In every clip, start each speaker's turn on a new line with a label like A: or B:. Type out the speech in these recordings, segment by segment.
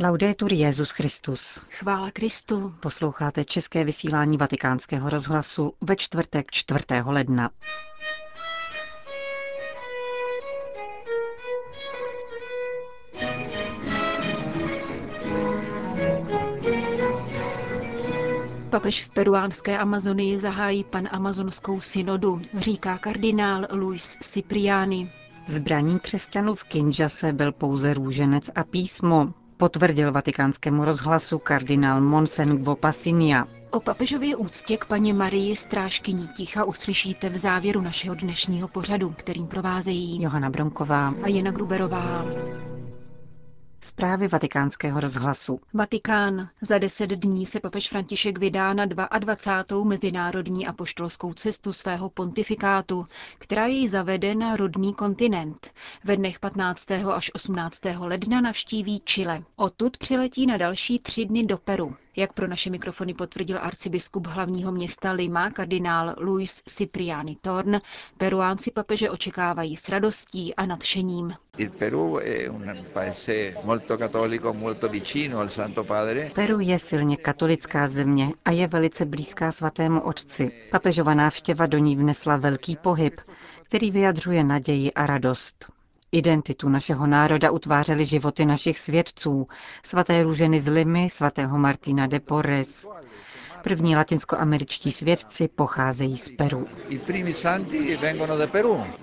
A: Laudetur Jezus Christus.
B: Chvála Kristu.
A: Posloucháte české vysílání Vatikánského rozhlasu ve čtvrtek 4. ledna.
B: Papež v peruánské Amazonii zahájí pan amazonskou synodu, říká kardinál Luis Cipriani.
A: Zbraní křesťanů v Kinžase byl pouze růženec a písmo, potvrdil vatikánskému rozhlasu kardinál Monsen Pasinia.
B: O papežově úctě k paně Marii strážkyní ticha uslyšíte v závěru našeho dnešního pořadu, kterým provázejí
A: Johana Bronková
B: a Jana Gruberová.
A: Zprávy vatikánského rozhlasu.
B: Vatikán. Za deset dní se papež František vydá na 22. mezinárodní apoštolskou cestu svého pontifikátu, která jej zavede na rodný kontinent. Ve dnech 15. až 18. ledna navštíví Chile. Odtud přiletí na další tři dny do Peru. Jak pro naše mikrofony potvrdil arcibiskup hlavního města Lima, kardinál Luis Cipriani Torn, peruánci papeže očekávají s radostí a nadšením.
A: Peru je silně katolická země a je velice blízká svatému otci. Papežova návštěva do ní vnesla velký pohyb, který vyjadřuje naději a radost. Identitu našeho národa utvářely životy našich svědců, svaté růženy z Limy, svatého Martina de Porres. První latinskoameričtí svědci pocházejí z Peru.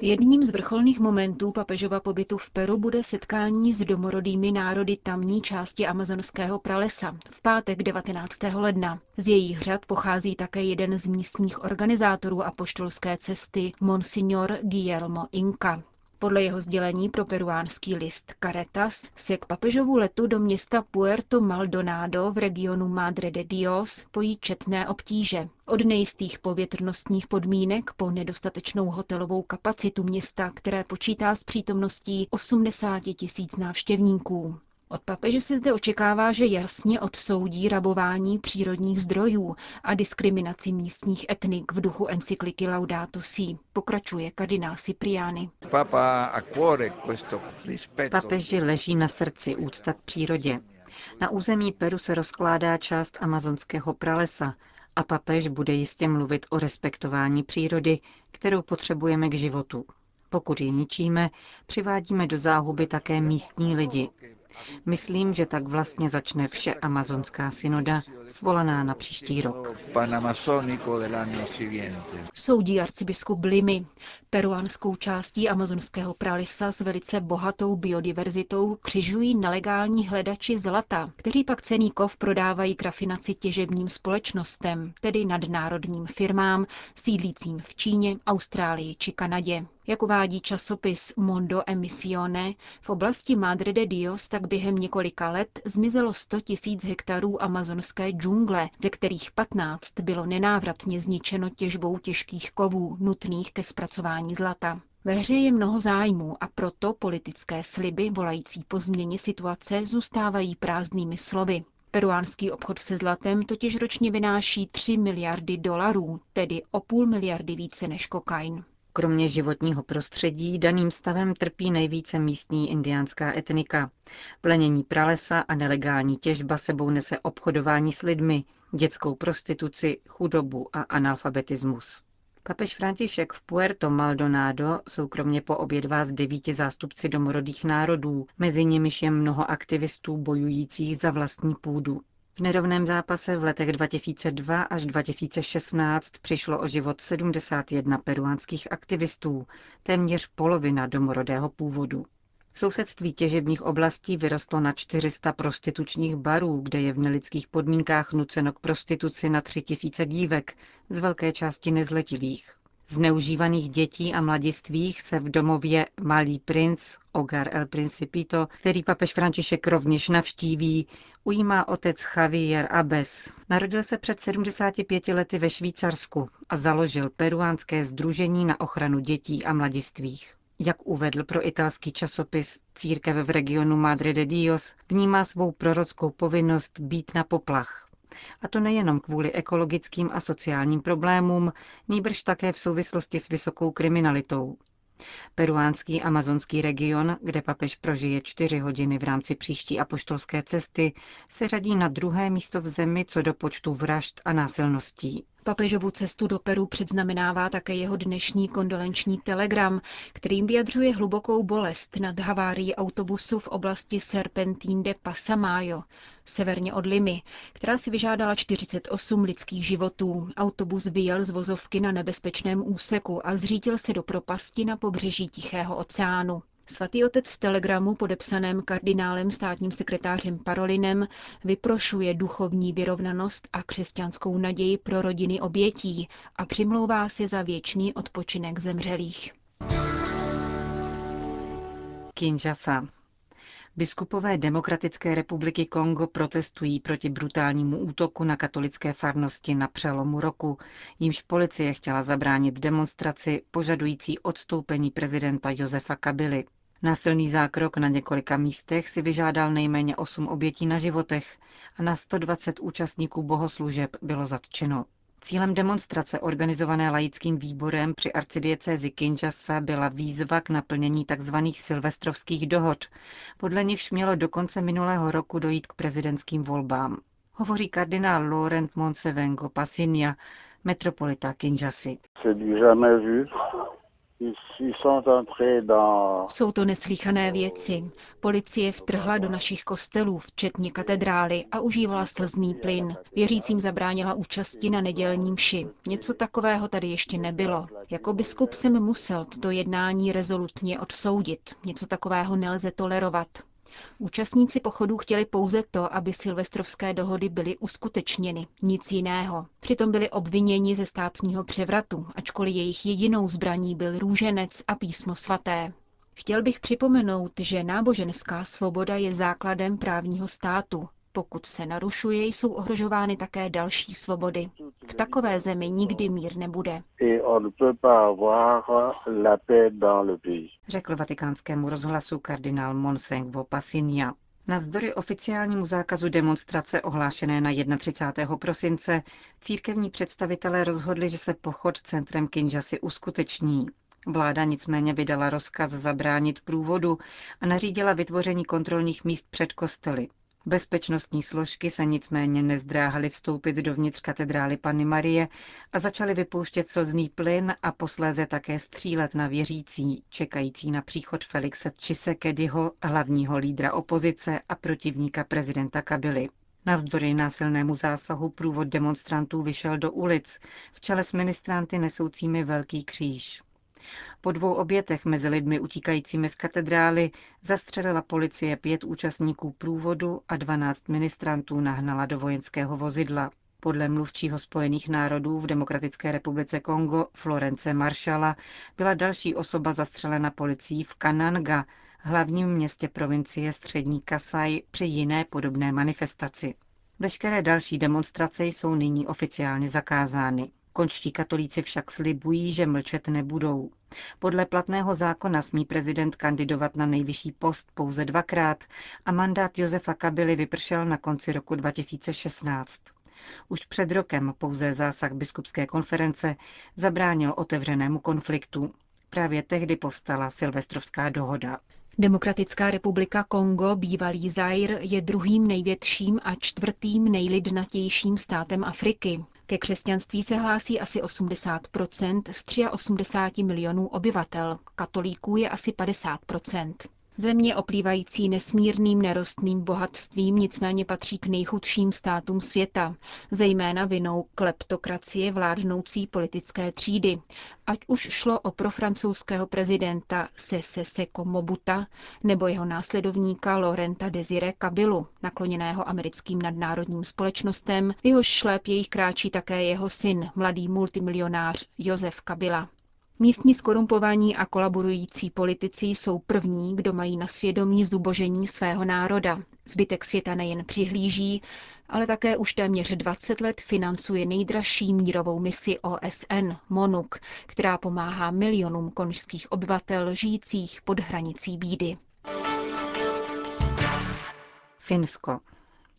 B: Jedním z vrcholných momentů papežova pobytu v Peru bude setkání s domorodými národy tamní části amazonského pralesa v pátek 19. ledna. Z jejich řad pochází také jeden z místních organizátorů apoštolské cesty, Monsignor Guillermo Inca. Podle jeho sdělení pro peruánský list Caritas se k papežovu letu do města Puerto Maldonado v regionu Madre de Dios pojí četné obtíže. Od nejistých povětrnostních podmínek po nedostatečnou hotelovou kapacitu města, které počítá s přítomností 80 tisíc návštěvníků. Od papeže se zde očekává, že jasně odsoudí rabování přírodních zdrojů a diskriminaci místních etnik v duchu encykliky Laudato Si, pokračuje kardinál Cipriani.
A: Papeži leží na srdci úcta k přírodě. Na území Peru se rozkládá část amazonského pralesa a papež bude jistě mluvit o respektování přírody, kterou potřebujeme k životu. Pokud ji ničíme, přivádíme do záhuby také místní lidi, Myslím, že tak vlastně začne vše amazonská synoda, svolaná na příští rok.
B: Soudí arcibiskup Limy. Peruánskou částí amazonského pralisa s velice bohatou biodiverzitou křižují nelegální hledači zlata, kteří pak cený kov prodávají k rafinaci těžebním společnostem, tedy nadnárodním firmám sídlícím v Číně, Austrálii či Kanadě. Jak uvádí časopis Mondo Emissione, v oblasti Madre de Dios tak během několika let zmizelo 100 tisíc hektarů amazonské džungle, ze kterých 15 bylo nenávratně zničeno těžbou těžkých kovů nutných ke zpracování zlata. Ve hře je mnoho zájmů a proto politické sliby volající po změně situace zůstávají prázdnými slovy. Peruánský obchod se zlatem totiž ročně vynáší 3 miliardy dolarů, tedy o půl miliardy více než kokain.
A: Kromě životního prostředí daným stavem trpí nejvíce místní indiánská etnika. Plenění pralesa a nelegální těžba sebou nese obchodování s lidmi, dětskou prostituci, chudobu a analfabetismus. Papež František v Puerto Maldonado jsou kromě po obědvá z devíti zástupci domorodých národů, mezi nimiž je mnoho aktivistů bojujících za vlastní půdu. V nerovném zápase v letech 2002 až 2016 přišlo o život 71 peruánských aktivistů, téměř polovina domorodého původu. V sousedství těžebních oblastí vyrostlo na 400 prostitučních barů, kde je v nelidských podmínkách nuceno k prostituci na 3000 dívek, z velké části nezletilých. Zneužívaných dětí a mladistvých se v domově Malý princ, Ogar El Principito, který papež František rovněž navštíví, ujímá otec Javier Abes. Narodil se před 75 lety ve Švýcarsku a založil peruánské združení na ochranu dětí a mladistvých. Jak uvedl pro italský časopis Církev v regionu Madre de Dios, vnímá svou prorockou povinnost být na poplach. A to nejenom kvůli ekologickým a sociálním problémům, nýbrž také v souvislosti s vysokou kriminalitou. Peruánský amazonský region, kde papež prožije čtyři hodiny v rámci příští apoštolské cesty, se řadí na druhé místo v zemi co do počtu vražd a násilností.
B: Papežovu cestu do Peru předznamenává také jeho dnešní kondolenční telegram, kterým vyjadřuje hlubokou bolest nad havárií autobusu v oblasti Serpentín de Pasamayo, severně od Limy, která si vyžádala 48 lidských životů. Autobus vyjel z vozovky na nebezpečném úseku a zřítil se do propasti na pobřeží Tichého oceánu. Svatý otec v telegramu podepsaném kardinálem státním sekretářem Parolinem vyprošuje duchovní vyrovnanost a křesťanskou naději pro rodiny obětí a přimlouvá se za věčný odpočinek zemřelých.
A: Kinshasa. Biskupové Demokratické republiky Kongo protestují proti brutálnímu útoku na katolické farnosti na přelomu roku, jímž policie chtěla zabránit demonstraci požadující odstoupení prezidenta Josefa Kabily. Násilný zákrok na několika místech si vyžádal nejméně 8 obětí na životech a na 120 účastníků bohoslužeb bylo zatčeno. Cílem demonstrace organizované laickým výborem při arcidiecézi Kinshasa byla výzva k naplnění tzv. silvestrovských dohod, podle nichž mělo do konce minulého roku dojít k prezidentským volbám. Hovoří kardinál Laurent Monsevengo Pasinia, metropolita Kinshasy.
B: Jsou to neslíchané věci. Policie vtrhla do našich kostelů, včetně katedrály, a užívala slzný plyn. Věřícím zabránila účasti na nedělním mši. Něco takového tady ještě nebylo. Jako biskup jsem musel toto jednání rezolutně odsoudit. Něco takového nelze tolerovat. Účastníci pochodu chtěli pouze to, aby silvestrovské dohody byly uskutečněny, nic jiného. Přitom byli obviněni ze státního převratu, ačkoliv jejich jedinou zbraní byl růženec a písmo svaté. Chtěl bych připomenout, že náboženská svoboda je základem právního státu. Pokud se narušuje, jsou ohrožovány také další svobody. V takové zemi nikdy mír nebude.
A: Řekl vatikánskému rozhlasu kardinál Monsengvo Pasinia. Navzdory oficiálnímu zákazu demonstrace ohlášené na 31. prosince, církevní představitelé rozhodli, že se pochod centrem Kinžasy uskuteční. Vláda nicméně vydala rozkaz zabránit průvodu a nařídila vytvoření kontrolních míst před kostely. Bezpečnostní složky se nicméně nezdráhaly vstoupit dovnitř katedrály Panny Marie a začaly vypouštět slzný plyn a posléze také střílet na věřící, čekající na příchod Felixe Čisekedyho, hlavního lídra opozice a protivníka prezidenta Kabily. Navzdory násilnému zásahu průvod demonstrantů vyšel do ulic, v čele s ministranty nesoucími velký kříž. Po dvou obětech mezi lidmi utíkajícími z katedrály zastřelila policie pět účastníků průvodu a dvanáct ministrantů nahnala do vojenského vozidla. Podle mluvčího Spojených národů v Demokratické republice Kongo Florence Maršala byla další osoba zastřelena policií v Kananga, hlavním městě provincie Střední Kasaj, při jiné podobné manifestaci. Veškeré další demonstrace jsou nyní oficiálně zakázány. Končtí katolíci však slibují, že mlčet nebudou. Podle platného zákona smí prezident kandidovat na nejvyšší post pouze dvakrát a mandát Josefa Kabily vypršel na konci roku 2016. Už před rokem pouze zásah biskupské konference zabránil otevřenému konfliktu. Právě tehdy povstala Silvestrovská dohoda.
B: Demokratická republika Kongo, bývalý Zair, je druhým největším a čtvrtým nejlidnatějším státem Afriky. Ke křesťanství se hlásí asi 80% z 83 milionů obyvatel, katolíků je asi 50 Země oplývající nesmírným nerostným bohatstvím nicméně patří k nejchudším státům světa, zejména vinou kleptokracie vládnoucí politické třídy, ať už šlo o profrancouzského prezidenta Sese Seko Mobuta nebo jeho následovníka Lorenta Desire Kabilu, nakloněného americkým nadnárodním společnostem, jehož šlép jejich kráčí také jeho syn, mladý multimilionář Josef Kabila. Místní skorumpovaní a kolaborující politici jsou první, kdo mají na svědomí zubožení svého národa. Zbytek světa nejen přihlíží, ale také už téměř 20 let financuje nejdražší mírovou misi OSN, MONUK, která pomáhá milionům konžských obyvatel žijících pod hranicí bídy.
A: Finsko.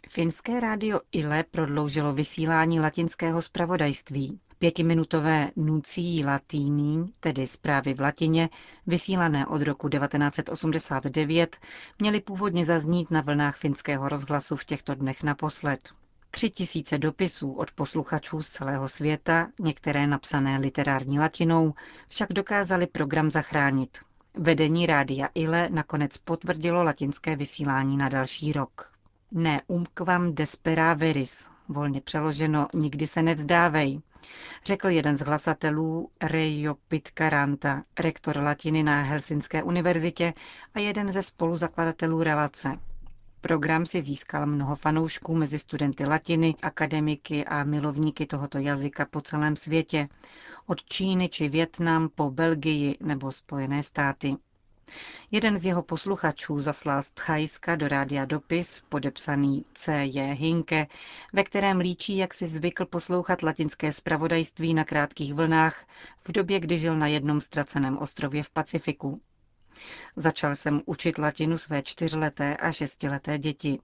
A: Finské rádio ILE prodloužilo vysílání latinského zpravodajství. Pětiminutové nucí latíní, tedy zprávy v latině, vysílané od roku 1989, měly původně zaznít na vlnách finského rozhlasu v těchto dnech naposled. Tři tisíce dopisů od posluchačů z celého světa, některé napsané literární latinou, však dokázali program zachránit. Vedení rádia ILE nakonec potvrdilo latinské vysílání na další rok. Ne umquam despera veris, volně přeloženo nikdy se nevzdávej, řekl jeden z hlasatelů Reijo Pitkaranta, rektor latiny na Helsinské univerzitě a jeden ze spoluzakladatelů relace. Program si získal mnoho fanoušků mezi studenty latiny, akademiky a milovníky tohoto jazyka po celém světě, od Číny či Větnam po Belgii nebo Spojené státy. Jeden z jeho posluchačů zaslal z Tchajska do rádia dopis, podepsaný C.J. Hinke, ve kterém líčí, jak si zvykl poslouchat latinské spravodajství na krátkých vlnách v době, kdy žil na jednom ztraceném ostrově v Pacifiku. Začal jsem učit latinu své čtyřleté a šestileté děti.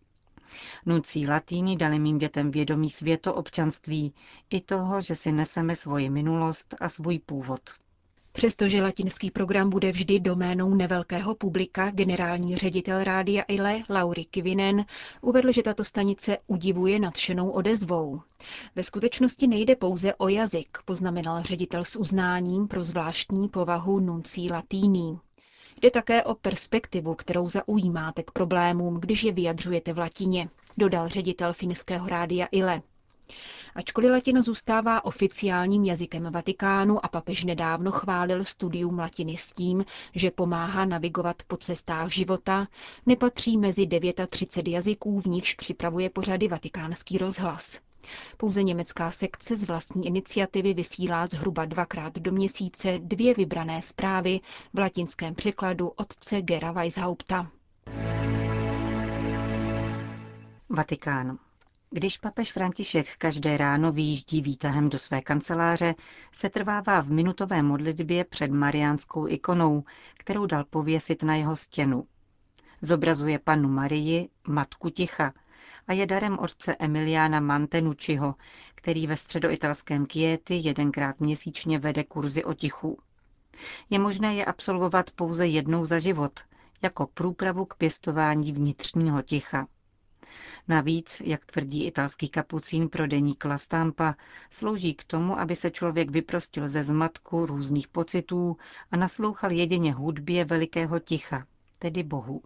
A: Nucí latíny dali mým dětem vědomí světoobčanství i toho, že si neseme svoji minulost a svůj původ.
B: Přestože latinský program bude vždy doménou nevelkého publika, generální ředitel rádia ILE Lauri Kivinen uvedl, že tato stanice udivuje nadšenou odezvou. Ve skutečnosti nejde pouze o jazyk, poznamenal ředitel s uznáním pro zvláštní povahu nuncí latíní. Jde také o perspektivu, kterou zaujímáte k problémům, když je vyjadřujete v latině, dodal ředitel finského rádia ILE. Ačkoliv latina zůstává oficiálním jazykem Vatikánu a papež nedávno chválil studium latiny s tím, že pomáhá navigovat po cestách života, nepatří mezi 39 jazyků, v nichž připravuje pořady vatikánský rozhlas. Pouze německá sekce z vlastní iniciativy vysílá zhruba dvakrát do měsíce dvě vybrané zprávy v latinském překladu otce Gera Weishaupta.
A: Vatikán. Když papež František každé ráno vyjíždí výtahem do své kanceláře, se trvává v minutové modlitbě před mariánskou ikonou, kterou dal pověsit na jeho stěnu. Zobrazuje panu Marii, matku ticha, a je darem otce Emiliana Mantenucciho, který ve středoitalském Kiety jedenkrát měsíčně vede kurzy o tichu. Je možné je absolvovat pouze jednou za život, jako průpravu k pěstování vnitřního ticha. Navíc, jak tvrdí italský kapucín pro deník La Stampa, slouží k tomu, aby se člověk vyprostil ze zmatku různých pocitů a naslouchal jedině hudbě velikého ticha, tedy Bohu.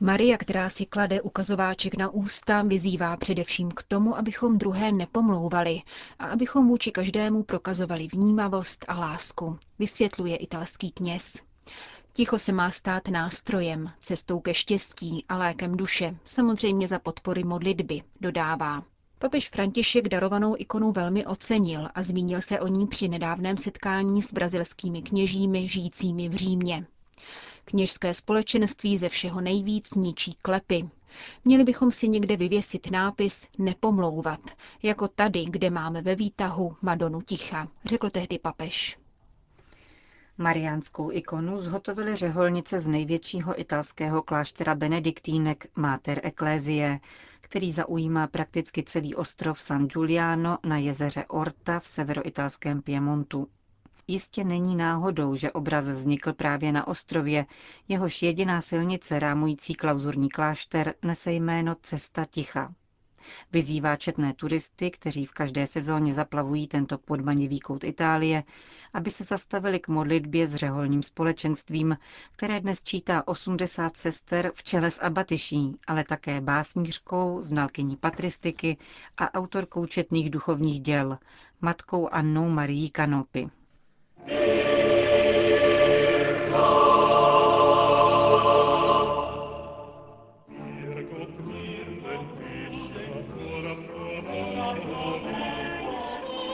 B: Maria, která si klade ukazováček na ústa, vyzývá především k tomu, abychom druhé nepomlouvali a abychom vůči každému prokazovali vnímavost a lásku, vysvětluje italský kněz. Ticho se má stát nástrojem, cestou ke štěstí a lékem duše, samozřejmě za podpory modlitby, dodává. Papež František darovanou ikonu velmi ocenil a zmínil se o ní při nedávném setkání s brazilskými kněžími žijícími v Římě. Kněžské společenství ze všeho nejvíc ničí klepy. Měli bychom si někde vyvěsit nápis Nepomlouvat, jako tady, kde máme ve výtahu Madonu Ticha, řekl tehdy papež.
A: Mariánskou ikonu zhotovili řeholnice z největšího italského kláštera benediktínek Mater Ecclesiae, který zaujímá prakticky celý ostrov San Giuliano na jezeře Orta v severoitalském Piemontu. Jistě není náhodou, že obraz vznikl právě na ostrově, jehož jediná silnice rámující klauzurní klášter nese jméno Cesta ticha. Vyzývá četné turisty, kteří v každé sezóně zaplavují tento podmanivý kout Itálie, aby se zastavili k modlitbě s řeholním společenstvím, které dnes čítá 80 sester v čele s abatyší, ale také básnířkou, znalkyní patristiky a autorkou četných duchovních děl, matkou Annou Marii Kanopy.